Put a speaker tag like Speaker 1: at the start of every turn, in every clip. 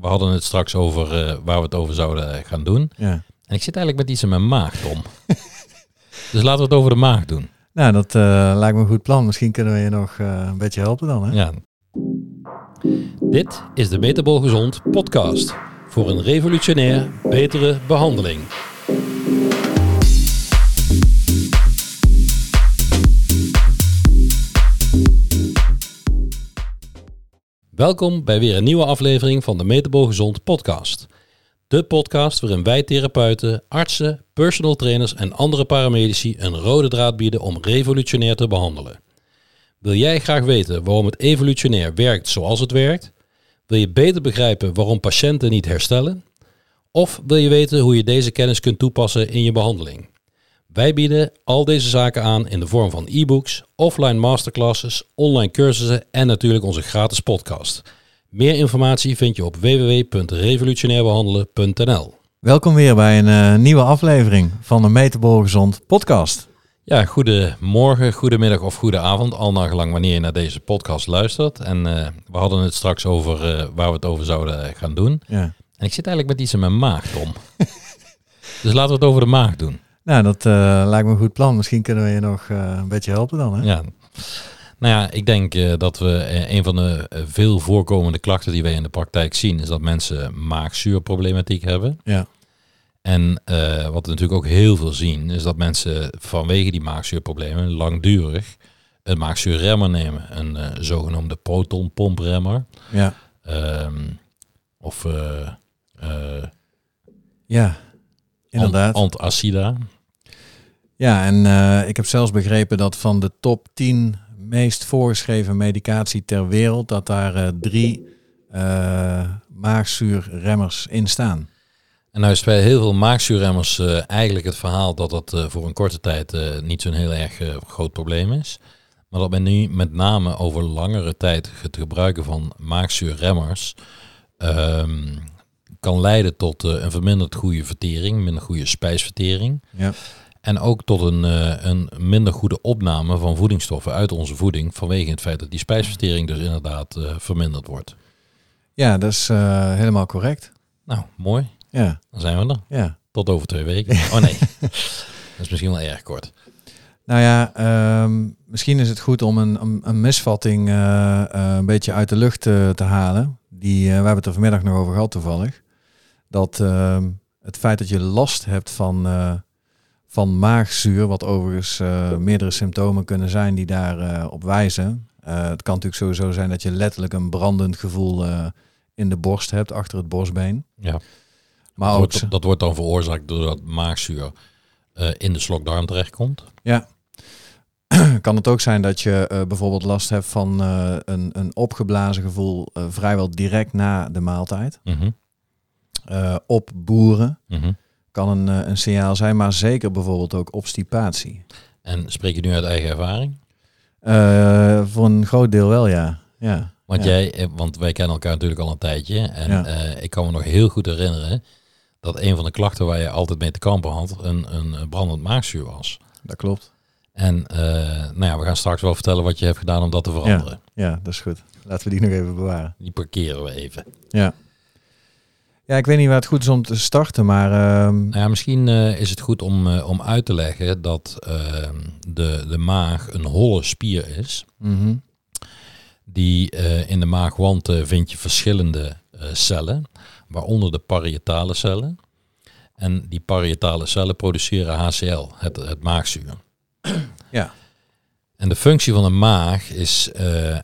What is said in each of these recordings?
Speaker 1: we hadden het straks over eh, waar we het over zouden gaan doen.
Speaker 2: Ja.
Speaker 1: En ik zit eigenlijk met iets in mijn maag, Tom. dus laten we het over de maag doen.
Speaker 2: Nou, dat eh, lijkt me een goed plan. Misschien kunnen we je nog eh, een beetje helpen dan, hè?
Speaker 1: Ja. Dit is de Metabol Gezond podcast voor een revolutionair betere behandeling. Welkom bij weer een nieuwe aflevering van de Metabol Gezond podcast. De podcast waarin wij therapeuten, artsen, personal trainers en andere paramedici een rode draad bieden om revolutionair te behandelen. Wil jij graag weten waarom het evolutionair werkt zoals het werkt? Wil je beter begrijpen waarom patiënten niet herstellen? Of wil je weten hoe je deze kennis kunt toepassen in je behandeling? Wij bieden al deze zaken aan in de vorm van e-books, offline masterclasses, online cursussen en natuurlijk onze gratis podcast. Meer informatie vind je op www.revolutionairbehandelen.nl.
Speaker 2: Welkom weer bij een eh, nieuwe aflevering van de Metabol Gezond podcast.
Speaker 1: Ja, goedemorgen, goedemiddag of goede avond, al naar gelang wanneer je naar deze podcast luistert. En eh, we hadden het straks over eh, waar we het over zouden gaan doen.
Speaker 2: Ja.
Speaker 1: En ik zit eigenlijk met iets in mijn maag, Tom. dus laten we het over de maag doen.
Speaker 2: Nou, dat eh, lijkt me een goed plan. Misschien kunnen we je nog eh, een beetje helpen dan, hè?
Speaker 1: Ja. Nou ja, ik denk eh, dat we een van de veel voorkomende klachten die wij in de praktijk zien, is dat mensen maagzuurproblematiek hebben.
Speaker 2: Ja.
Speaker 1: En wat we natuurlijk ook heel veel zien, is dat mensen vanwege die maagzuurproblemen langdurig een maagzuurremmer nemen. Een zogenoemde protonpompremmer.
Speaker 2: Ja.
Speaker 1: Ehm, of
Speaker 2: Ja, inderdaad.
Speaker 1: ant- antacida.
Speaker 2: Ja, en eh, ik heb zelfs begrepen dat van de top 10 meest voorgeschreven medicatie ter wereld, dat daar eh, drie eh, maagzuurremmers in staan.
Speaker 1: En nou is bij heel veel maagzuurremmers eigenlijk het verhaal dat dat voor een korte tijd niet zo'n heel erg groot probleem is. Maar dat men nu met name over langere tijd het gebruiken van maagzuurremmers ehm, kan leiden tot een verminderd goede vertering, minder goede spijsvertering.
Speaker 2: Ja.
Speaker 1: En ook tot een, eh, een minder goede opname van voedingsstoffen uit onze voeding vanwege het feit dat die spijsvertering dus inderdaad eh, verminderd wordt.
Speaker 2: Ja, dat is eh, helemaal correct.
Speaker 1: Nou, mooi.
Speaker 2: Ja,
Speaker 1: Dan zijn we er.
Speaker 2: ja.
Speaker 1: Tot over twee weken. Oh nee, dat is misschien wel erg kort.
Speaker 2: Nou ja, ehm, misschien is het goed om een, een, een misvatting een beetje uit de lucht te halen. Die, we hebben het er vanmiddag nog over gehad toevallig. Dat ehm, het feit dat je last hebt van, van maagzuur, wat overigens eh, meerdere symptomen kunnen zijn die daarop op wijzen. Eh, het kan natuurlijk sowieso zijn dat je letterlijk een brandend gevoel eh, in de borst hebt, achter het borstbeen.
Speaker 1: Ja.
Speaker 2: Maar
Speaker 1: dat,
Speaker 2: ook,
Speaker 1: wordt, dat wordt dan veroorzaakt doordat maagzuur eh, in de slokdarm terechtkomt.
Speaker 2: kan het ook zijn dat je eh, bijvoorbeeld last hebt van eh, een, een opgeblazen gevoel eh, vrijwel direct na de maaltijd.
Speaker 1: Mhm,
Speaker 2: Eh, op boeren
Speaker 1: mhm.
Speaker 2: Kan een, eh, een signaal zijn, maar zeker bijvoorbeeld ook obstipatie.
Speaker 1: En spreek je nu uit eigen ervaring?
Speaker 2: Eh, voor een groot deel wel, ja. ja.
Speaker 1: Want,
Speaker 2: Ja.
Speaker 1: jij, eh, want wij kennen elkaar natuurlijk al een tijdje. En
Speaker 2: Ja.
Speaker 1: ik kan me nog heel goed herinneren dat een van de klachten waar je altijd mee te kampen had, een, een brandend maagzuur was.
Speaker 2: Dat klopt.
Speaker 1: En nou ja, we gaan straks wel vertellen wat je hebt gedaan om dat te veranderen.
Speaker 2: Ja, dat is goed. Laten we die nog even bewaren.
Speaker 1: Die parkeren we even.
Speaker 2: Ja. Ja, ik weet niet waar het goed is om te starten, maar ehm,
Speaker 1: Nou ja, misschien eh, is het goed om, eh, om uit te leggen dat ehm, de, de maag een holle spier is.
Speaker 2: mhm.
Speaker 1: Die eh, in de maagwand vind je verschillende cellen, waaronder de parietale cellen. En die parietale cellen produceren HCl, het, het maagzuur.
Speaker 2: Ja.
Speaker 1: En de functie van de maag is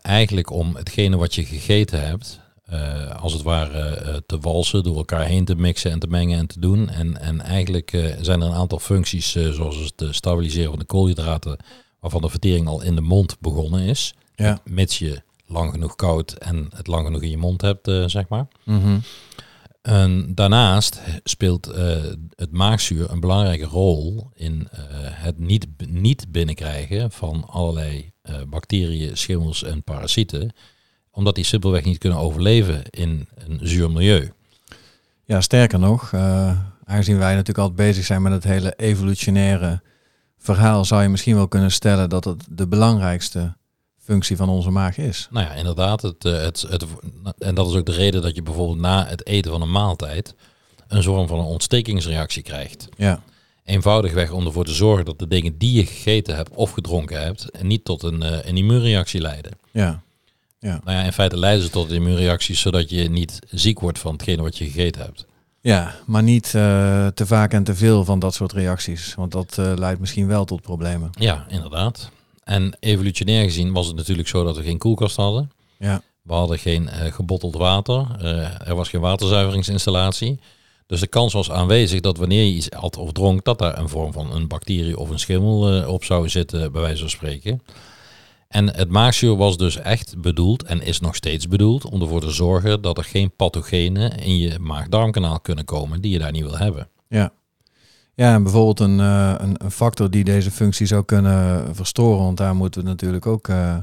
Speaker 1: eigenlijk om hetgene wat je gegeten hebt, eh, als het ware eh, te walsen, door elkaar heen te mixen en te mengen en te doen. En, en eigenlijk eh, zijn er een aantal functies, zoals het stabiliseren van de koolhydraten, waarvan de vertering al in de mond begonnen is.
Speaker 2: Ja.
Speaker 1: Mits je lang genoeg koud en het lang genoeg in je mond hebt, zeg maar.
Speaker 2: Mhm.
Speaker 1: En daarnaast speelt het maagzuur een belangrijke rol in het niet, niet binnenkrijgen van allerlei bacteriën, schimmels en parasieten. Omdat die simpelweg niet kunnen overleven in een zuur milieu.
Speaker 2: Ja, sterker nog, eh, aangezien wij natuurlijk altijd bezig zijn met het hele evolutionaire verhaal, zou je misschien wel kunnen stellen dat het de belangrijkste functie van onze maag is.
Speaker 1: Nou ja, inderdaad. Het, eh, het, het, en dat is ook de reden dat je bijvoorbeeld na het eten van een maaltijd een vorm van een ontstekingsreactie krijgt.
Speaker 2: Ja,
Speaker 1: Eenvoudigweg om ervoor te zorgen dat de dingen die je gegeten hebt of gedronken hebt niet tot een, eh, een immuunreactie leiden.
Speaker 2: ja,
Speaker 1: Nou ja, in feite leiden ze tot een immuunreactie zodat je niet ziek wordt van hetgene wat je gegeten hebt.
Speaker 2: ja maar niet eh, te vaak en te veel van dat soort reacties. Want dat eh, leidt misschien wel tot problemen.
Speaker 1: Ja, inderdaad. En evolutionair gezien was het natuurlijk zo dat we geen koelkast hadden.
Speaker 2: Ja,
Speaker 1: We hadden geen eh, gebotteld water. Er was geen waterzuiveringsinstallatie. Dus de kans was aanwezig dat wanneer je iets at of dronk, dat daar een vorm van een bacterie of een schimmel op zou zitten, bij wijze van spreken. En het maagzuur was dus echt bedoeld en is nog steeds bedoeld om ervoor te zorgen dat er geen pathogenen in je maag-darmkanaal kunnen komen die je daar niet wil hebben.
Speaker 2: ja. Ja, en bijvoorbeeld een, eh, een, een factor die deze functie zou kunnen verstoren, want daar moeten we het natuurlijk ook eh,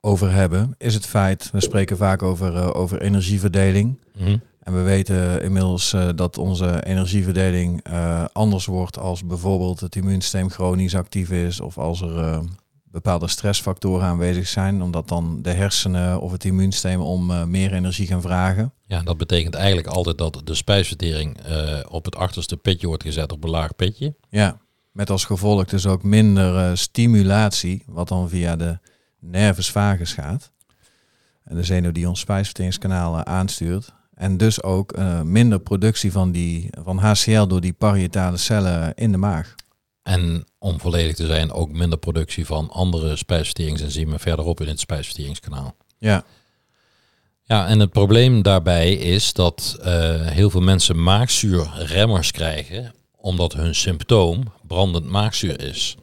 Speaker 2: over hebben, is het feit, we spreken vaak over, eh, over energieverdeling.
Speaker 1: Mhm.
Speaker 2: En we weten inmiddels dat onze energieverdeling anders wordt als bijvoorbeeld het immuunsysteem chronisch actief is of als er bepaalde stressfactoren aanwezig zijn, omdat dan de hersenen of het immuunsysteem om eh, meer energie gaan vragen.
Speaker 1: Ja, dat betekent eigenlijk altijd dat de spijsvertering eh, op het achterste pitje wordt gezet op een laag pitje.
Speaker 2: Ja, met als gevolg dus ook minder eh, stimulatie, wat dan via de nervus vagus gaat. En de zenuw die ons spijsverteringskanaal eh, aanstuurt. En dus ook minder productie van, die, van HCl door die parietale cellen in de maag.
Speaker 1: En om volledig te zijn, ook minder productie van andere spijsverteringsenzymen verderop in het spijsverteringskanaal.
Speaker 2: Ja,
Speaker 1: Ja, en het probleem daarbij is dat eh, heel veel mensen maagzuurremmers krijgen, omdat hun symptoom brandend maagzuur is.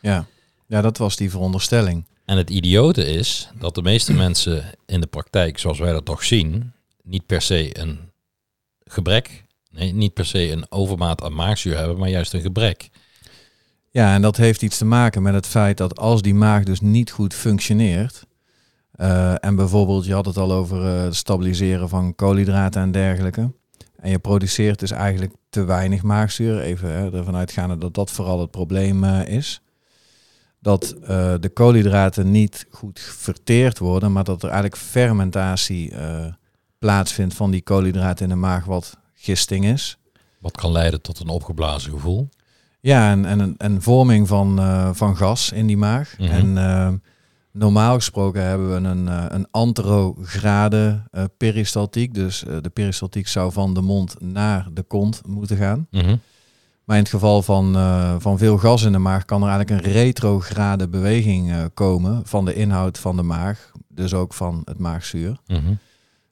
Speaker 2: ja. ja, dat was die veronderstelling.
Speaker 1: En het idiote is dat de meeste mensen in de praktijk, zoals wij dat toch zien, niet per se een gebrek, nee, niet per se een overmaat aan maagzuur hebben, maar juist een gebrek.
Speaker 2: Ja, en dat heeft iets te maken met het feit dat als die maag dus niet goed functioneert, eh, en bijvoorbeeld, je had het al over eh, het stabiliseren van koolhydraten en dergelijke, en je produceert dus eigenlijk te weinig maagzuur, even hè, ervan uitgaande dat dat vooral het probleem eh, is, dat de koolhydraten niet goed verteerd worden, maar dat er eigenlijk fermentatie plaatsvindt van die koolhydraten in de maag, wat gisting is.
Speaker 1: Wat kan leiden tot een opgeblazen gevoel.
Speaker 2: Ja, en, en, en vorming van, eh, van gas in die maag.
Speaker 1: Mhm.
Speaker 2: En eh, normaal gesproken hebben we een, eh, een anterograde peristaltiek. Dus de peristaltiek zou van de mond naar de kont moeten gaan.
Speaker 1: Mhm.
Speaker 2: Maar in het geval van, van veel gas in de maag kan er eigenlijk een retrograde beweging komen van de inhoud van de maag. Dus ook van het maagzuur.
Speaker 1: Mhm.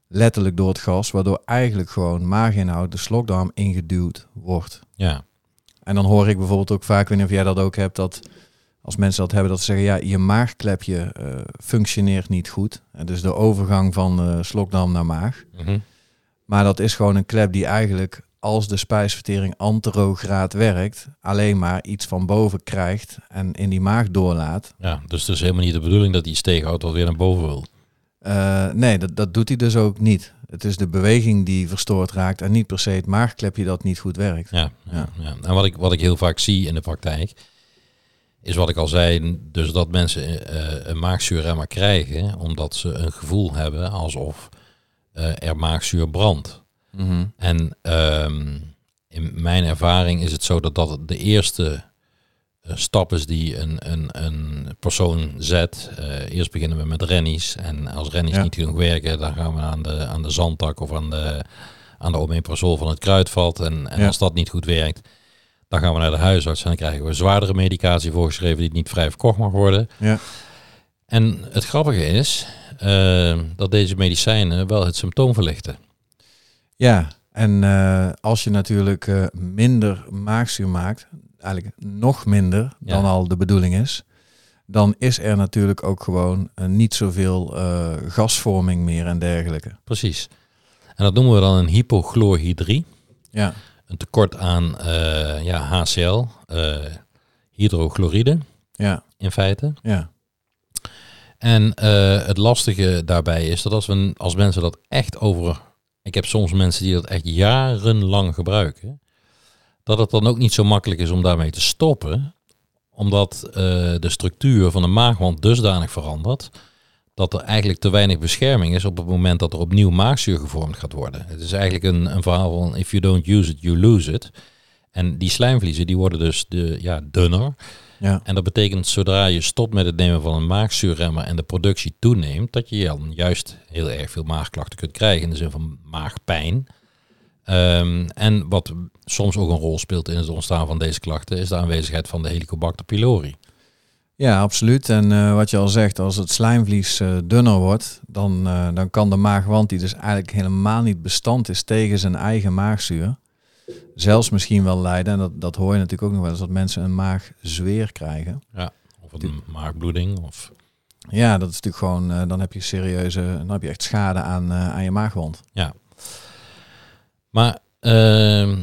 Speaker 2: Letterlijk door het gas, waardoor eigenlijk gewoon maaginhoud, de slokdarm, ingeduwd wordt.
Speaker 1: Ja,
Speaker 2: En dan hoor ik bijvoorbeeld ook vaak, ik weet niet of jij dat ook hebt, dat als mensen dat hebben, dat ze zeggen, ja, je maagklepje eh, functioneert niet goed. En dus de overgang van eh, slokdarm naar maag.
Speaker 1: Mhm.
Speaker 2: Maar dat is gewoon een klep die eigenlijk, als de spijsvertering anterograad werkt, alleen maar iets van boven krijgt en in die maag doorlaat.
Speaker 1: ja, dus het is helemaal niet de bedoeling dat hij iets tegenhoudt wat weer naar boven wil.
Speaker 2: Eh, nee, dat, dat doet hij dus ook niet. Het is de beweging die verstoord raakt en niet per se het maagklepje dat niet goed werkt.
Speaker 1: Ja, ja. ja. En wat ik, wat ik heel vaak zie in de praktijk, is wat ik al zei, dus dat mensen eh, een maagzuurremmer krijgen, omdat ze een gevoel hebben alsof eh, er maagzuur brandt.
Speaker 2: Mhm.
Speaker 1: En ehm, in mijn ervaring is het zo dat dat de eerste eh, stap is die een, een, een persoon zet. Eh, eerst beginnen we met rennies. En als rennies
Speaker 2: Ja.
Speaker 1: niet genoeg werken, dan gaan we aan de, aan de zandtak of aan de, aan de omeprazol van het kruidvat. En, en
Speaker 2: Ja.
Speaker 1: als dat niet goed werkt, dan gaan we naar de huisarts en dan krijgen we zwaardere medicatie voorgeschreven die niet vrij verkocht mag worden.
Speaker 2: Ja.
Speaker 1: En het grappige is eh, dat deze medicijnen wel het symptoom verlichten.
Speaker 2: Ja, en als je natuurlijk minder maagzuur maakt, eigenlijk nog minder dan
Speaker 1: Ja.
Speaker 2: al de bedoeling is, dan is er natuurlijk ook gewoon eh, niet zoveel eh, gasvorming meer en dergelijke.
Speaker 1: Precies. En dat noemen we dan een hypochlorhydrie.
Speaker 2: Ja,
Speaker 1: Een tekort aan eh, ja, HCl, hydrochloride
Speaker 2: ja,
Speaker 1: in feite.
Speaker 2: ja,
Speaker 1: En het lastige daarbij is dat als, we, als mensen dat echt over... Ik heb soms mensen die dat echt jarenlang gebruiken. Dat het dan ook niet zo makkelijk is om daarmee te stoppen. omdat eh, de structuur van de maagwand dusdanig verandert dat er eigenlijk te weinig bescherming is op het moment dat er opnieuw maagzuur gevormd gaat worden. Het is eigenlijk een, een verhaal van if you don't use it, you lose it. En die slijmvliezen die worden dus de, ja, dunner.
Speaker 2: Ja.
Speaker 1: En dat betekent zodra je stopt met het nemen van een maagzuurremmer en de productie toeneemt, dat je dan juist heel erg veel maagklachten kunt krijgen in de zin van maagpijn. Ehm, en wat soms ook een rol speelt in het ontstaan van deze klachten, is de aanwezigheid van de Helicobacter pylori.
Speaker 2: Ja, absoluut. En eh, wat je al zegt, als het slijmvlies eh, dunner wordt, dan, eh, dan kan de maagwand, die dus eigenlijk helemaal niet bestand is tegen zijn eigen maagzuur, zelfs misschien wel leiden, en dat, dat hoor je natuurlijk ook nog wel eens, dat mensen een maagzweer krijgen.
Speaker 1: Of een maagbloeding. Of...
Speaker 2: Ja, dat is natuurlijk gewoon, dan heb je serieuze, dan heb je echt schade aan, aan je maagwand.
Speaker 1: Maar ehm,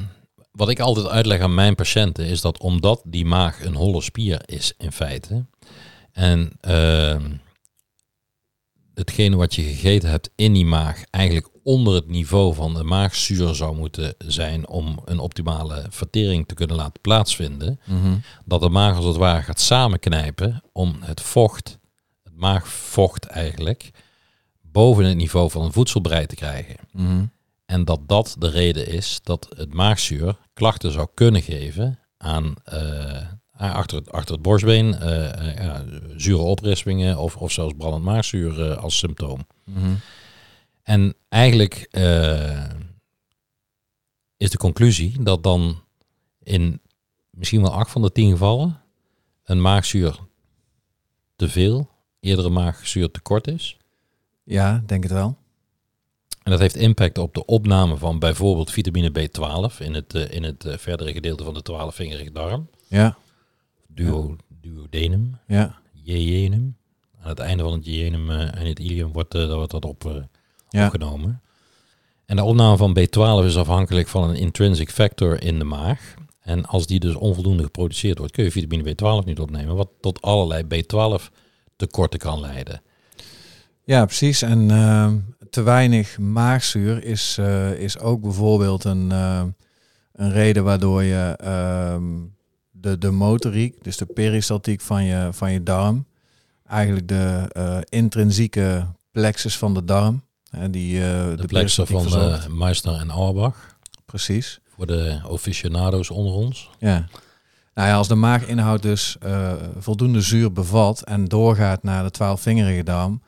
Speaker 1: wat ik altijd uitleg aan mijn patiënten is dat omdat die maag een holle spier is in feite. En ehm, hetgene wat je gegeten hebt in die maag eigenlijk onder het niveau van de maagzuur zou moeten zijn om een optimale vertering te kunnen laten plaatsvinden. Dat de maag als het ware gaat samenknijpen om het vocht, het maagvocht eigenlijk, boven het niveau van een voedselbrei te krijgen.
Speaker 2: Mhm.
Speaker 1: En dat dat de reden is dat het maagzuur klachten zou kunnen geven aan eh, achter, het, achter het borstbeen, eh, eh, ja, zure oprispingen of, of zelfs brandend maagzuur eh, als symptoom.
Speaker 2: Mhm.
Speaker 1: En eigenlijk eh, is de conclusie dat dan in misschien wel acht van de tien gevallen een maagzuur te veel, eerder een maagzuur tekort is.
Speaker 2: Ja, denk het wel.
Speaker 1: En dat heeft impact op de opname van bijvoorbeeld vitamine B12 in het, eh, in het eh, verdere gedeelte van de twaalfvingerige darm.
Speaker 2: Ja,
Speaker 1: Duo, duodenum,
Speaker 2: ja,
Speaker 1: jejenum. Aan het einde van het jejenum eh, en het ilium wordt, dat wordt dat op,
Speaker 2: ja.
Speaker 1: opgenomen. En de opname van B12 is afhankelijk van een intrinsic factor in de maag. En als die dus onvoldoende geproduceerd wordt, kun je vitamine B12 niet opnemen, wat tot allerlei B12 tekorten kan leiden.
Speaker 2: Ja, precies. En eh, te weinig maagzuur is, eh, is ook bijvoorbeeld een, eh, een reden waardoor je ehm, de, de motoriek, dus de peristaltiek van je, van je darm, eigenlijk de eh, intrinsieke plexus van de darm, hè, die
Speaker 1: De,
Speaker 2: de, peristaltiek
Speaker 1: van Meister en Auerbach,
Speaker 2: Precies.
Speaker 1: voor de aficionado's onder ons.
Speaker 2: Ja. Nou ja, als de maaginhoud dus voldoende zuur bevat en doorgaat naar de twaalfvingerige darm,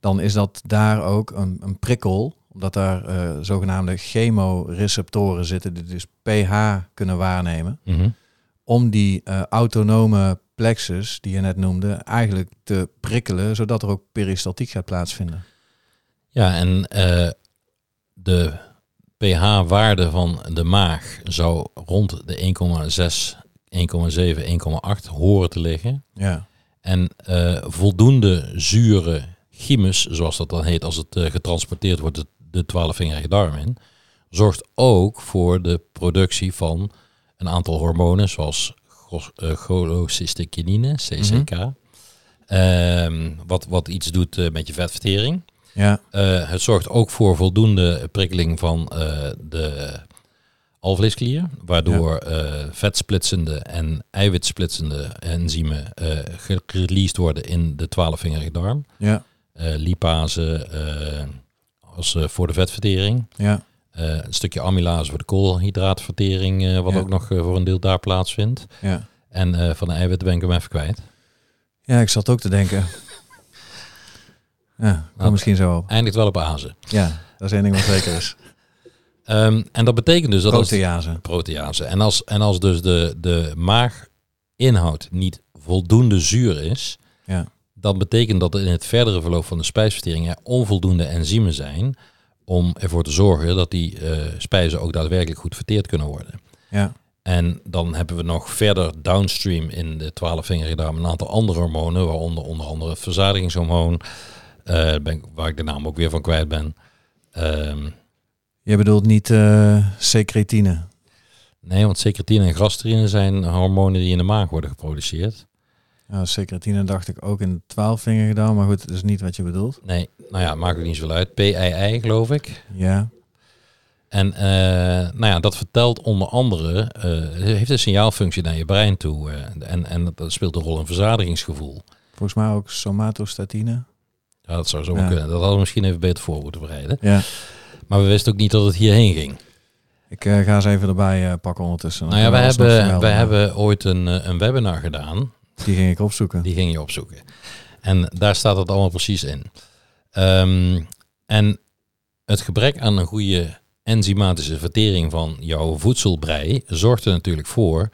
Speaker 2: dan is dat daar ook een, een prikkel, omdat daar eh, zogenaamde chemoreceptoren zitten die dus pH kunnen waarnemen,
Speaker 1: Mhm.
Speaker 2: om die eh, autonome plexus, die je net noemde, eigenlijk te prikkelen, zodat er ook peristaltiek gaat plaatsvinden.
Speaker 1: Ja, en eh, de pH-waarde van de maag zou rond de 1,6, 1,7, 1,8 horen te liggen.
Speaker 2: Ja,
Speaker 1: En voldoende zure chymus, zoals dat dan heet als het eh, getransporteerd wordt de, de twaalfvingerige darm in, zorgt ook voor de productie van een aantal hormonen zoals eh, cholecystikinine, CCK. Ehm, wat, wat iets doet eh, met je vetvertering.
Speaker 2: ja,
Speaker 1: het zorgt ook voor voldoende prikkeling van de alvleesklier, waardoor eh, vetsplitsende en eiwitsplitsende enzymen gereleased worden in de twaalfvingerige darm.
Speaker 2: ja,
Speaker 1: lipase eh, als, eh, voor de vetvertering.
Speaker 2: ja,
Speaker 1: Eh, een stukje amylase voor de koolhydraatvertering, eh, wat
Speaker 2: Ja.
Speaker 1: ook nog eh, voor een deel daar plaatsvindt.
Speaker 2: ja.
Speaker 1: En eh, van de eiwitten ben ik hem even kwijt.
Speaker 2: Ja, ik zat ook te denken. Ja,
Speaker 1: Nou,
Speaker 2: misschien zo op.
Speaker 1: Eindigt wel op azen.
Speaker 2: Ja, dat is één ding wat zeker is.
Speaker 1: Ehm, en dat betekent dus dat als,
Speaker 2: Protease.
Speaker 1: protease. En als, en als dus de, de maaginhoud niet voldoende zuur is,
Speaker 2: Ja.
Speaker 1: Dan betekent dat in het verdere verloop van de spijsvertering er onvoldoende enzymen zijn om ervoor te zorgen dat die eh, spijzen ook daadwerkelijk goed verteerd kunnen worden.
Speaker 2: Ja,
Speaker 1: En dan hebben we nog verder downstream in de twaalfvingerige darm een aantal andere hormonen, waaronder onder andere het verzadigingshormoon, eh, ben, ik- waar ik de naam ook weer van kwijt ben. Ehm,
Speaker 2: je bedoelt niet eh secretine.
Speaker 1: nee, want secretine en grasterine zijn hormonen die in de maag worden geproduceerd.
Speaker 2: Ja, secretine dacht ik ook in de twaalfvinger gedaan, maar goed, dat is niet wat je bedoelt.
Speaker 1: Nee, nou ja, maakt ook niet zoveel uit. PII geloof ik.
Speaker 2: Ja,
Speaker 1: En uh, nou ja, dat vertelt onder andere, uh, heeft een signaalfunctie naar je brein toe. Uh, en, en dat speelt een rol in verzadigingsgevoel.
Speaker 2: Volgens mij ook somatostatine.
Speaker 1: Ja, dat zou zo ja. kunnen. Dat hadden we misschien even beter voor moeten bereiden.
Speaker 2: Ja.
Speaker 1: Maar we wisten ook niet dat het hierheen ging.
Speaker 2: Ik uh, ga ze even erbij uh, pakken ondertussen.
Speaker 1: Nou ja, wij hebben, wij hebben ooit een, een webinar gedaan.
Speaker 2: Die ging ik opzoeken.
Speaker 1: Die ging je opzoeken. En daar staat het allemaal precies in. Um, en het gebrek aan een goede enzymatische vertering van jouw voedselbrei zorgt er natuurlijk voor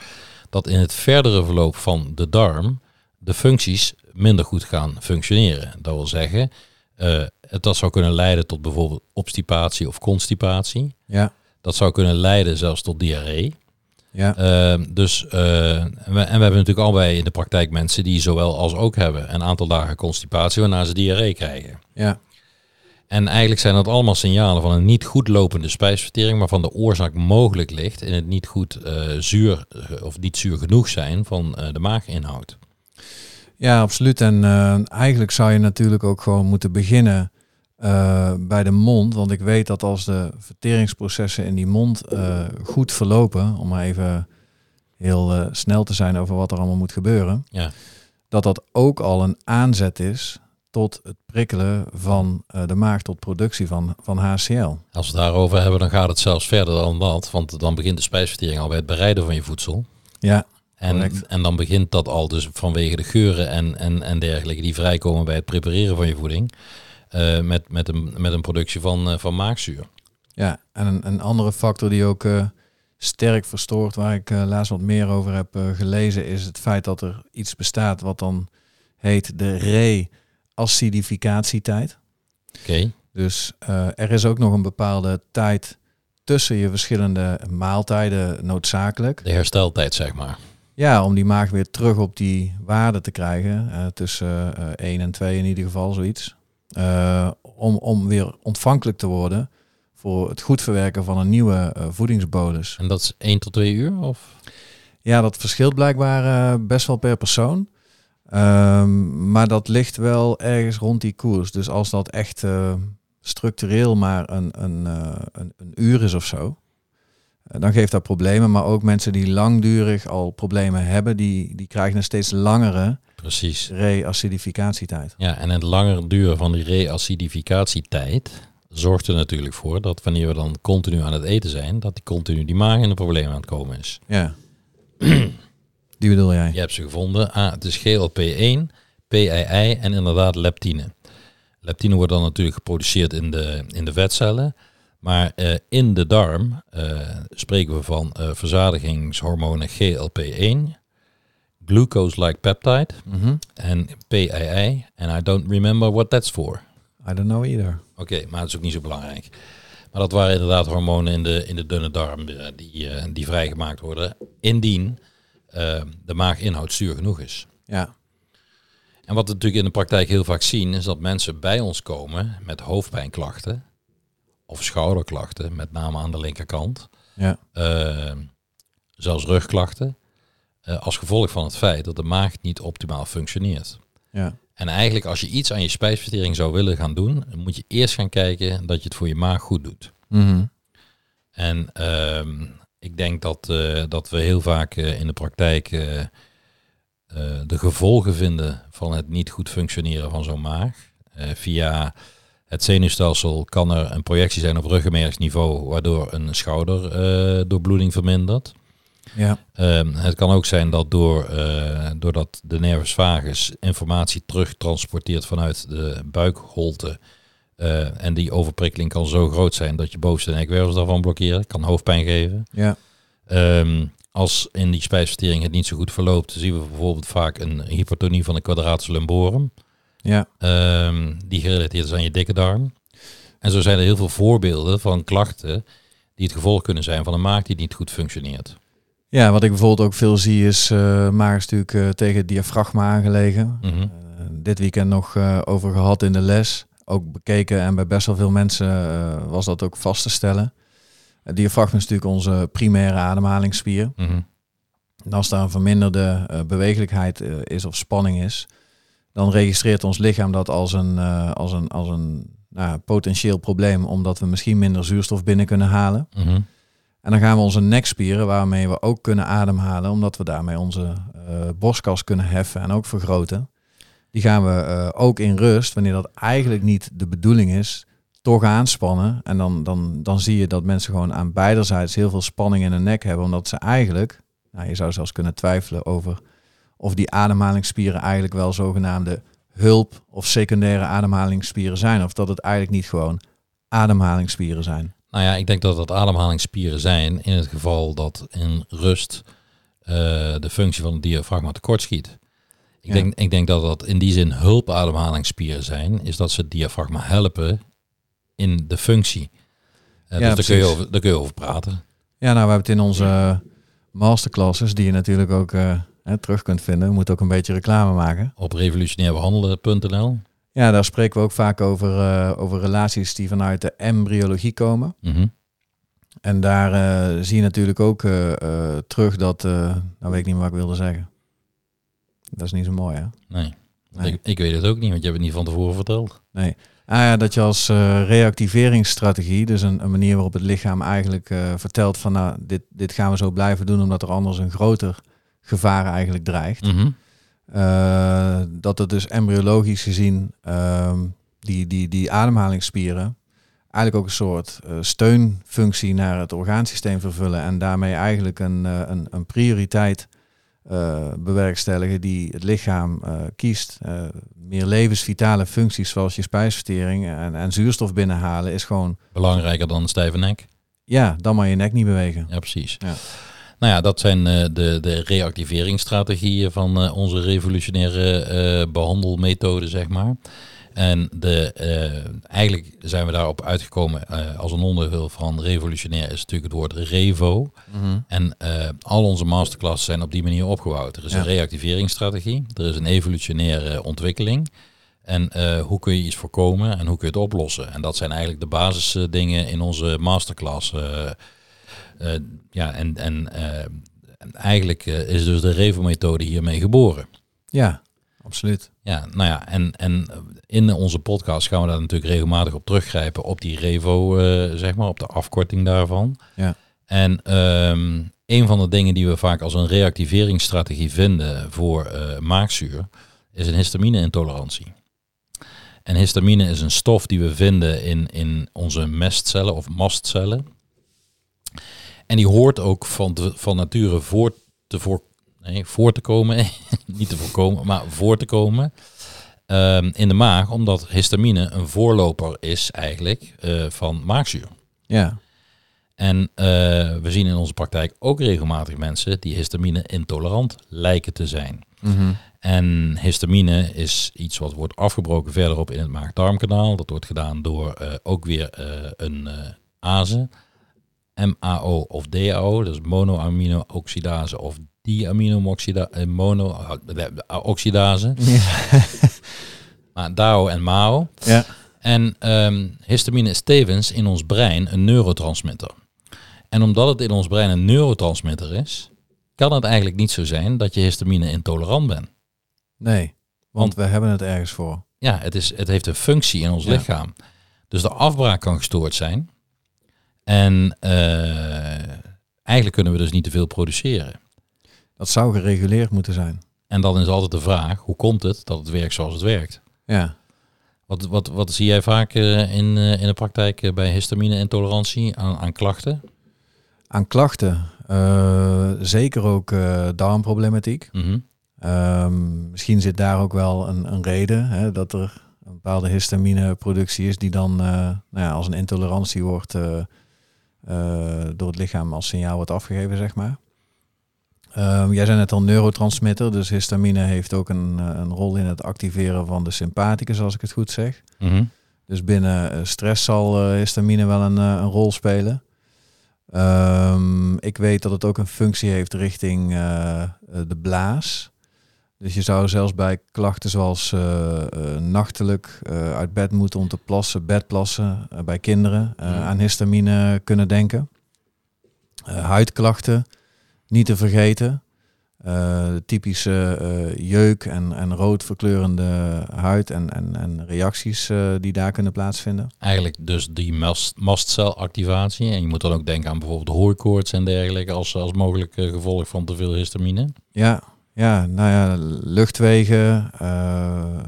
Speaker 1: dat in het verdere verloop van de darm de functies minder goed gaan functioneren. Dat wil zeggen, uh, dat zou kunnen leiden tot bijvoorbeeld obstipatie of constipatie.
Speaker 2: Ja.
Speaker 1: Dat zou kunnen leiden zelfs tot diarree.
Speaker 2: Ja.
Speaker 1: Uh, dus, uh, en, we, en we hebben natuurlijk allebei in de praktijk mensen die zowel als ook hebben een aantal dagen constipatie waarna ze diarree krijgen.
Speaker 2: Ja.
Speaker 1: En eigenlijk zijn dat allemaal signalen van een niet goed lopende spijsvertering, waarvan de oorzaak mogelijk ligt in het niet goed uh, zuur of niet zuur genoeg zijn van de maaginhoud.
Speaker 2: Ja, absoluut. En eigenlijk zou je natuurlijk ook gewoon moeten beginnen bij de mond. Want ik weet dat als de verteringsprocessen in die mond goed verlopen, om maar even heel snel te zijn over wat er allemaal moet gebeuren,
Speaker 1: ja.
Speaker 2: dat dat ook al een aanzet is tot het prikkelen van de maag tot productie van, van HCl.
Speaker 1: Als we het daarover hebben, dan gaat het zelfs verder dan dat. Want dan begint de spijsvertering al bij het bereiden van je voedsel.
Speaker 2: Ja,
Speaker 1: en, en dan begint dat al dus vanwege de geuren en, en, en dergelijke die vrijkomen bij het prepareren van je voeding. Uh, met, met, een, met een productie van, uh, van maagzuur.
Speaker 2: Ja, en een, een andere factor die ook uh, sterk verstoort, waar ik laatst wat meer over heb gelezen, is het feit dat er iets bestaat wat dan heet de re acidificatietijd.
Speaker 1: Oké. Okay.
Speaker 2: Dus er is ook nog een bepaalde tijd tussen je verschillende maaltijden noodzakelijk.
Speaker 1: De hersteltijd, zeg maar.
Speaker 2: Ja, om die maag weer terug op die waarde te krijgen. Uh, tussen uh, 1 en 2 in ieder geval, zoiets. Uh, om, om weer ontvankelijk te worden voor het goed verwerken van een nieuwe voedingsbodus.
Speaker 1: En dat is 1 tot 2 uur? Of?
Speaker 2: Ja, dat verschilt blijkbaar best wel per persoon. Um, maar dat ligt wel ergens rond die koers. Dus als dat echt uh, structureel maar een, een, uh, een, een, uur is of zo, uh, dan geeft dat problemen. Maar ook mensen die langdurig al problemen hebben, die, die krijgen een steeds langere
Speaker 1: Precies.
Speaker 2: reacidificatietijd.
Speaker 1: Ja, en het langer duren van die reacidificatietijd zorgt er natuurlijk voor dat wanneer we dan continu aan het eten zijn, dat die continu die maag in de problemen aan het komen is.
Speaker 2: Ja. Die bedoel jij?
Speaker 1: Je hebt ze gevonden. Ah, het is GLP-1, PII en inderdaad leptine. Leptine wordt dan natuurlijk geproduceerd in de, in de vetcellen. Maar uh, in de darm uh, spreken we van uh, verzadigingshormonen GLP-1, glucose-like peptide
Speaker 2: mm -hmm.
Speaker 1: en PII. En I don't remember what that's for.
Speaker 2: I don't know either.
Speaker 1: Oké, okay, maar dat is ook niet zo belangrijk. Maar dat waren inderdaad hormonen in de, in de dunne darm die, die vrijgemaakt worden. Indien uh, de maaginhoud zuur genoeg is.
Speaker 2: Ja.
Speaker 1: En wat we natuurlijk in de praktijk heel vaak zien, is dat mensen bij ons komen met hoofdpijnklachten of schouderklachten, met name aan de linkerkant.
Speaker 2: Ja.
Speaker 1: Uh, zelfs rugklachten. Uh, als gevolg van het feit dat de maag niet optimaal functioneert.
Speaker 2: Ja.
Speaker 1: En eigenlijk als je iets aan je spijsvertering zou willen gaan doen, dan moet je eerst gaan kijken dat je het voor je maag goed doet.
Speaker 2: Mm -hmm.
Speaker 1: En uh, ik denk dat, uh, dat we heel vaak uh, in de praktijk de gevolgen vinden van het niet goed functioneren van zo'n maag. via het zenuwstelsel kan er een projectie zijn op ruggenmergsniveau, waardoor een schouderdoorbloeding vermindert.
Speaker 2: Ja.
Speaker 1: Ehm, het kan ook zijn dat door, doordat de nervus vagus informatie terugtransporteert vanuit de buikholte uh, en die overprikkeling kan zo groot zijn dat je bovenste nekwervels daarvan blokkeren. Kan hoofdpijn geven.
Speaker 2: Ja.
Speaker 1: Um, als in die spijsvertering het niet zo goed verloopt, zien we bijvoorbeeld vaak een hypertonie van de quadratus lumborum.
Speaker 2: Ja.
Speaker 1: Um, die gerelateerd is aan je dikke darm. En zo zijn er heel veel voorbeelden van klachten die het gevolg kunnen zijn van een maag die niet goed functioneert.
Speaker 2: Ja, wat ik bijvoorbeeld ook veel zie is, uh, maag is natuurlijk uh, tegen het diafragma aangelegen.
Speaker 1: Mm -hmm.
Speaker 2: uh, dit weekend nog over gehad in de les ook bekeken en bij best wel veel mensen was dat ook vast te stellen. Het diafragma is natuurlijk onze primaire ademhalingsspier.
Speaker 1: Mm -hmm.
Speaker 2: En als daar een verminderde bewegelijkheid is of spanning is, dan registreert ons lichaam dat als een, als een, als een nou, potentieel probleem, omdat we misschien minder zuurstof binnen kunnen halen.
Speaker 1: Mhm.
Speaker 2: En dan gaan we onze nekspieren, waarmee we ook kunnen ademhalen, omdat we daarmee onze eh, borstkas kunnen heffen en ook vergroten. Die gaan we eh, ook in rust, wanneer dat eigenlijk niet de bedoeling is, toch aanspannen. En dan, dan, dan zie je dat mensen gewoon aan beiderzijds heel veel spanning in hun nek hebben, omdat ze eigenlijk, nou, je zou zelfs kunnen twijfelen over of die ademhalingsspieren eigenlijk wel zogenaamde hulp- of secundaire ademhalingsspieren zijn. Of dat het eigenlijk niet gewoon ademhalingsspieren zijn.
Speaker 1: Nou ja, ik denk dat dat ademhalingsspieren zijn in het geval dat in rust eh, de functie van het diafragma tekortschiet. Ik,
Speaker 2: Ja.
Speaker 1: denk, ik denk dat dat in die zin hulpademhalingsspieren zijn, is dat ze het diafragma helpen in de functie. Eh,
Speaker 2: Ja,
Speaker 1: dus daar kun, je over, daar kun je over praten.
Speaker 2: Ja, nou, we hebben het in onze masterclasses, die je natuurlijk ook eh, hè, terug kunt vinden. We moeten ook een beetje reclame maken.
Speaker 1: Op revolutionairbehandelen.nl.
Speaker 2: Ja, daar spreken we ook vaak over, eh, over relaties die vanuit de embryologie komen.
Speaker 1: Mhm.
Speaker 2: En daar eh, zie je natuurlijk ook eh, terug dat, nou weet ik niet meer wat ik wilde zeggen. Dat is niet zo mooi, hè?
Speaker 1: Nee,
Speaker 2: Nee.
Speaker 1: Ik, ik weet het ook niet, want je hebt het niet van tevoren verteld.
Speaker 2: Ah ja, dat je als reactiveringsstrategie, dus een, een manier waarop het lichaam eigenlijk vertelt van nou, dit, dit gaan we zo blijven doen omdat er anders een groter gevaar eigenlijk dreigt.
Speaker 1: Mhm.
Speaker 2: Eh, dat het dus embryologisch gezien ehm, die, die, die ademhalingsspieren eigenlijk ook een soort eh, steunfunctie naar het orgaansysteem vervullen en daarmee eigenlijk een, eh, een, een prioriteit eh, bewerkstelligen die het lichaam eh, kiest. Eh, meer levensvitale functies zoals je spijsvertering en, en zuurstof binnenhalen is gewoon,
Speaker 1: Belangrijker dan een stijve nek.
Speaker 2: ja, dan maar je nek niet bewegen.
Speaker 1: Ja, precies.
Speaker 2: Ja.
Speaker 1: Nou ja, dat zijn eh, de, de reactiveringsstrategieën van eh, onze revolutionaire eh, behandelmethode, zeg maar. En de, eigenlijk zijn we daarop uitgekomen als een onderdeel van revolutionair is natuurlijk het woord revo. En eh, al onze masterclasses zijn op die manier opgebouwd. Er is
Speaker 2: Ja.
Speaker 1: een reactiveringsstrategie, er is een evolutionaire ontwikkeling. En hoe kun je iets voorkomen en hoe kun je het oplossen? En dat zijn eigenlijk de basisdingen in onze masterclass. Eh, ja, en, en, eh, en eigenlijk eh, is dus de Revo-methode hiermee geboren.
Speaker 2: Ja, absoluut.
Speaker 1: Ja, nou ja, en, en in onze podcast gaan we daar natuurlijk regelmatig op teruggrijpen op die Revo, zeg maar, op de afkorting daarvan.
Speaker 2: Ja.
Speaker 1: En ehm, een van de dingen die we vaak als een reactiveringsstrategie vinden voor maagzuur is een histamine-intolerantie. En histamine is een stof die we vinden in, in onze mestcellen of mastcellen. En die hoort ook van, de, van nature voor te, voor, nee, voor te komen, niet te voorkomen, maar voor te komen ehm, in de maag, omdat histamine een voorloper is eigenlijk eh, van maagzuur.
Speaker 2: Ja,
Speaker 1: En eh, we zien in onze praktijk ook regelmatig mensen die histamine intolerant lijken te zijn.
Speaker 2: Mhm.
Speaker 1: En histamine is iets wat wordt afgebroken verderop in het maag-darmkanaal. Dat wordt gedaan door eh, ook weer eh, een ASE, MAO of DAO, dus monoamino-oxidase of diamino-oxidase, mono-oxidase. Maar DAO en MAO.
Speaker 2: ja.
Speaker 1: En ehm, histamine is tevens in ons brein een neurotransmitter. En omdat het in ons brein een neurotransmitter is, kan het eigenlijk niet zo zijn dat je histamine intolerant bent.
Speaker 2: nee, want we hebben het ergens voor.
Speaker 1: Ja, het, is, het heeft een functie in ons
Speaker 2: Ja.
Speaker 1: lichaam. Dus de afbraak kan gestoord zijn. En eh, eigenlijk kunnen we dus niet te veel produceren.
Speaker 2: Dat zou gereguleerd moeten zijn.
Speaker 1: En dan is altijd de vraag, hoe komt het dat het werkt zoals het werkt?
Speaker 2: Ja.
Speaker 1: Wat, wat, wat zie jij vaak eh, in, eh, in de praktijk bij histamine-intolerantie aan, aan klachten?
Speaker 2: Aan klachten, zeker ook darmproblematiek.
Speaker 1: Mhm.
Speaker 2: Ehm, misschien zit daar ook wel een, een reden hè, dat er een bepaalde histamineproductie is die dan nou ja, als een intolerantie wordt eh, door het lichaam als signaal wordt afgegeven, zeg maar. Ehm, jij zei net al neurotransmitter, dus histamine heeft ook een, eh, een rol in het activeren van de sympathicus, als ik het goed zeg.
Speaker 1: Mhm.
Speaker 2: Dus binnen eh, stress zal histamine wel een, een rol spelen. Ehm, ik weet dat het ook een functie heeft richting de blaas. Dus je zou zelfs bij klachten zoals eh, eh, nachtelijk eh, uit bed moeten om te plassen, bedplassen bij kinderen
Speaker 1: Ja.
Speaker 2: aan histamine kunnen denken. Huidklachten, niet te vergeten. de typische jeuk en, en rood verkleurende huid en, en, en reacties die daar kunnen plaatsvinden.
Speaker 1: Eigenlijk dus die mast, mastcelactivatie. En je moet dan ook denken aan bijvoorbeeld hooikoorts en dergelijke als, als mogelijk gevolg van te veel histamine.
Speaker 2: Ja, ja, nou ja, luchtwegen. eh,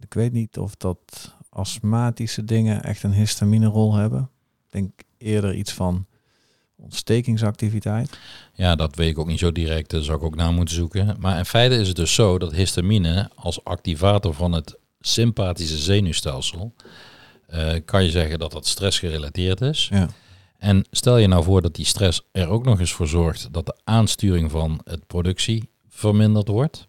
Speaker 2: ik weet niet of dat astmatische dingen echt een histaminerol hebben. Ik denk eerder iets van ontstekingsactiviteit.
Speaker 1: Ja, dat weet ik ook niet zo direct. Daar zou ik ook naar moeten zoeken. Maar in feite is het dus zo dat histamine als activator van het sympathische zenuwstelsel... eh, kan je zeggen dat dat stressgerelateerd is.
Speaker 2: Ja,
Speaker 1: En stel je nou voor dat die stress er ook nog eens voor zorgt dat de aansturing van het productie verminderd wordt.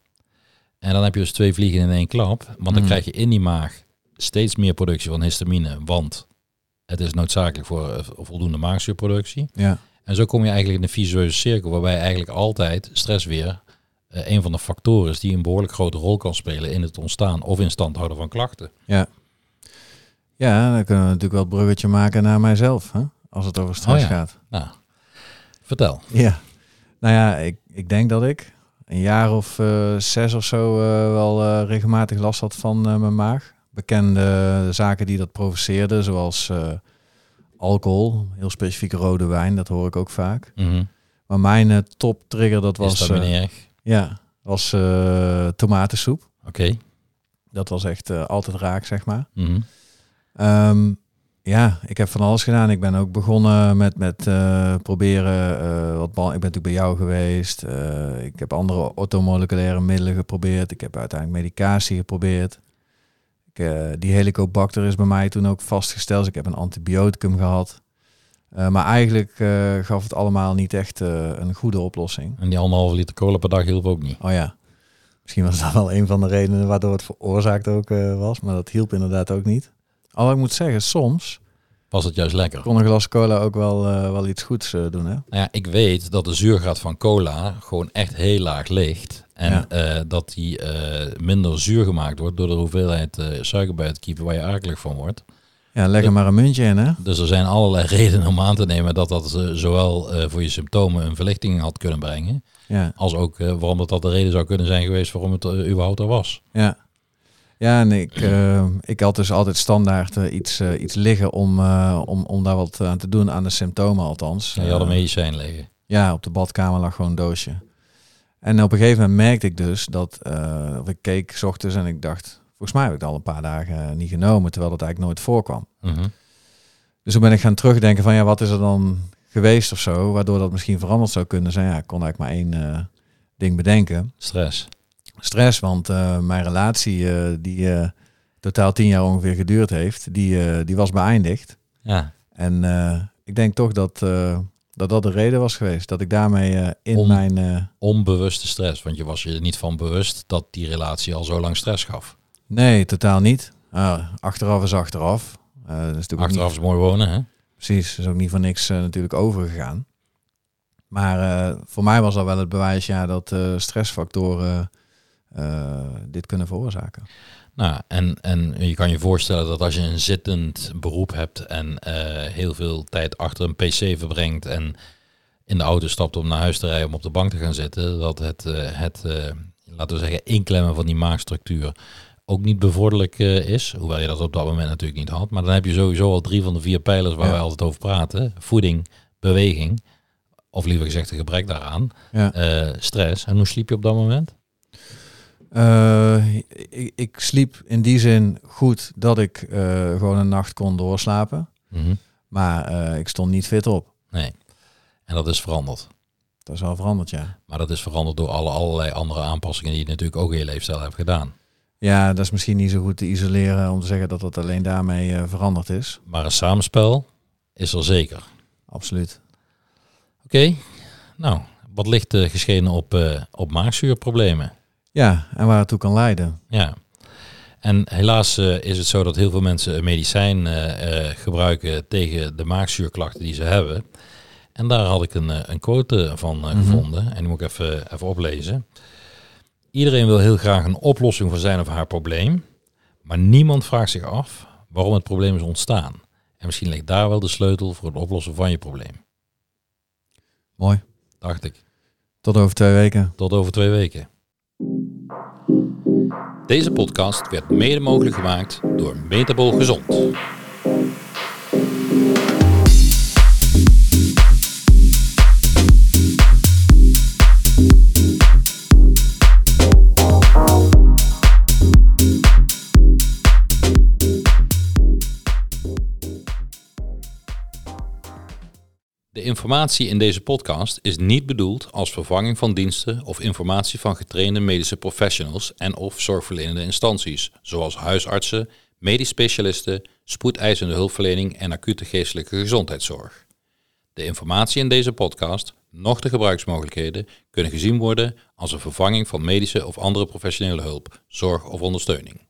Speaker 1: En dan heb je dus twee vliegen in één klap. Want dan
Speaker 2: Mhm.
Speaker 1: krijg je in die maag steeds meer productie van histamine. Want het is noodzakelijk voor eh, voldoende maagzuurproductie.
Speaker 2: ja,
Speaker 1: En zo kom je eigenlijk in een visueuze cirkel waarbij eigenlijk altijd stress weer eh, een van de factoren is die een behoorlijk grote rol kan spelen in het ontstaan of in stand houden van klachten.
Speaker 2: ja. Ja, dan kunnen we natuurlijk wel het bruggetje maken naar mijzelf, hè? Als het over stress
Speaker 1: Oh ja.
Speaker 2: gaat.
Speaker 1: Nou, vertel.
Speaker 2: Ja, nou ja, ik, ik denk dat ik een jaar of eh, zes of zo eh, wel eh, regelmatig last had van mijn maag. Bekende zaken die dat provoceerden, zoals alcohol, heel specifiek rode wijn, dat hoor ik ook vaak.
Speaker 1: Mhm.
Speaker 2: Maar mijn top trigger, dat was,
Speaker 1: is dat erg?
Speaker 2: ja, was tomatensoep.
Speaker 1: Oké.
Speaker 2: Dat was echt altijd raak, zeg maar.
Speaker 1: Mhm.
Speaker 2: Ehm, ja, ik heb van alles gedaan. Ik ben ook begonnen met, met eh, proberen eh, wat bal. Ik ben natuurlijk bij jou geweest. Eh, ik heb andere orthomoleculaire middelen geprobeerd. Ik heb uiteindelijk medicatie geprobeerd. Ik, die helicobacter is bij mij toen ook vastgesteld. Dus ik heb een antibioticum gehad. Eh, maar eigenlijk gaf het allemaal niet echt een goede oplossing.
Speaker 1: En die anderhalve liter cola per dag hielp ook niet.
Speaker 2: Oh ja, misschien was dat wel een van de redenen waardoor het veroorzaakt ook was. Maar dat hielp inderdaad ook niet. Al ik moet zeggen, soms
Speaker 1: Was het juist lekker?
Speaker 2: kon een glas cola ook wel, eh, wel iets goeds eh, doen, hè?
Speaker 1: Nou ja, ik weet dat de zuurgraad van cola gewoon echt heel laag ligt. En
Speaker 2: Ja.
Speaker 1: eh, dat die minder zuur gemaakt wordt door de hoeveelheid suiker bij het kiepen waar je akelig van wordt.
Speaker 2: Ja, leg er maar een muntje in, hè?
Speaker 1: Dus er zijn allerlei redenen om aan te nemen dat dat zowel voor je symptomen een verlichting had kunnen brengen.
Speaker 2: Ja,
Speaker 1: Als ook waarom dat, dat de reden zou kunnen zijn geweest waarom het überhaupt er was.
Speaker 2: ja. Ja, en ik, eh, ik had dus altijd standaard eh, iets, eh, iets liggen om, eh, om, om daar wat aan te doen, aan de symptomen althans.
Speaker 1: En je had een medicijn liggen.
Speaker 2: Ja, op de badkamer lag gewoon een doosje. En op een gegeven moment merkte ik dus dat, ik keek 's ochtends en ik dacht, volgens mij heb ik het al een paar dagen niet genomen, terwijl dat eigenlijk nooit voorkwam.
Speaker 1: Mhm.
Speaker 2: Dus toen ben ik gaan terugdenken van, ja, wat is er dan geweest of zo, waardoor dat misschien veranderd zou kunnen zijn. Ja, ik kon eigenlijk maar één ding bedenken.
Speaker 1: Stress.
Speaker 2: Stress, want eh, mijn relatie, eh, die eh, totaal tien jaar ongeveer geduurd heeft, die, die was beëindigd.
Speaker 1: Ja,
Speaker 2: En ik denk toch dat, dat dat de reden was geweest. Dat ik daarmee in mijn...
Speaker 1: onbewuste stress. Want je was je er niet van bewust dat die relatie al zo lang stress gaf.
Speaker 2: nee, totaal niet. Ah, achteraf is achteraf. Dat is
Speaker 1: Achteraf is mooi wonen, hè?
Speaker 2: precies, is ook niet voor niks natuurlijk overgegaan. Maar voor mij was dat wel het bewijs ja, dat stressfactoren eh, dit kunnen veroorzaken.
Speaker 1: Nou, en, en je kan je voorstellen dat als je een zittend beroep hebt en eh, heel veel tijd achter een pc verbrengt en in de auto stapt om naar huis te rijden om op de bank te gaan zitten, dat het, eh, het laten we zeggen, inklemmen van die maagstructuur ook niet bevorderlijk is. Hoewel je dat op dat moment natuurlijk niet had. Maar dan heb je sowieso al drie van de vier pijlers waar
Speaker 2: Ja.
Speaker 1: wij altijd over praten. Voeding, beweging, of liever gezegd een gebrek daaraan,
Speaker 2: Ja.
Speaker 1: stress. En hoe sliep je op dat moment?
Speaker 2: Eh, ik, ik sliep in die zin goed dat ik eh, gewoon een nacht kon doorslapen.
Speaker 1: Mhm.
Speaker 2: Maar eh, ik stond niet fit op.
Speaker 1: Nee. En dat is veranderd.
Speaker 2: Dat is wel veranderd, ja.
Speaker 1: Maar dat is veranderd door alle, allerlei andere aanpassingen die je natuurlijk ook in je leefstijl hebt gedaan.
Speaker 2: Ja, dat is misschien niet zo goed te isoleren om te zeggen dat dat alleen daarmee veranderd is.
Speaker 1: Maar een samenspel is er zeker.
Speaker 2: Absoluut.
Speaker 1: Oké, nou, wat ligt geschenen op, op maagzuurproblemen?
Speaker 2: Ja, en waar het toe kan leiden.
Speaker 1: Ja, en helaas uh, is het zo dat heel veel mensen een medicijn uh, gebruiken tegen de maagzuurklachten die ze hebben. En daar had ik een, een quote van mm -hmm. gevonden en die moet ik even, even oplezen. Iedereen wil heel graag een oplossing voor zijn of haar probleem, maar niemand vraagt zich af waarom het probleem is ontstaan. En misschien ligt daar wel de sleutel voor het oplossen van je probleem.
Speaker 2: Mooi.
Speaker 1: Dacht ik.
Speaker 2: Tot over twee weken.
Speaker 1: Tot over twee weken. Deze podcast werd mede mogelijk gemaakt door Metabol Gezond. Informatie in deze podcast is niet bedoeld als vervanging van diensten of informatie van getrainde medische professionals en of zorgverlenende instanties, zoals huisartsen, medisch specialisten, spoedeisende hulpverlening en acute geestelijke gezondheidszorg. De informatie in deze podcast, noch de gebruiksmogelijkheden, kunnen gezien worden als een vervanging van medische of andere professionele hulp, zorg of ondersteuning.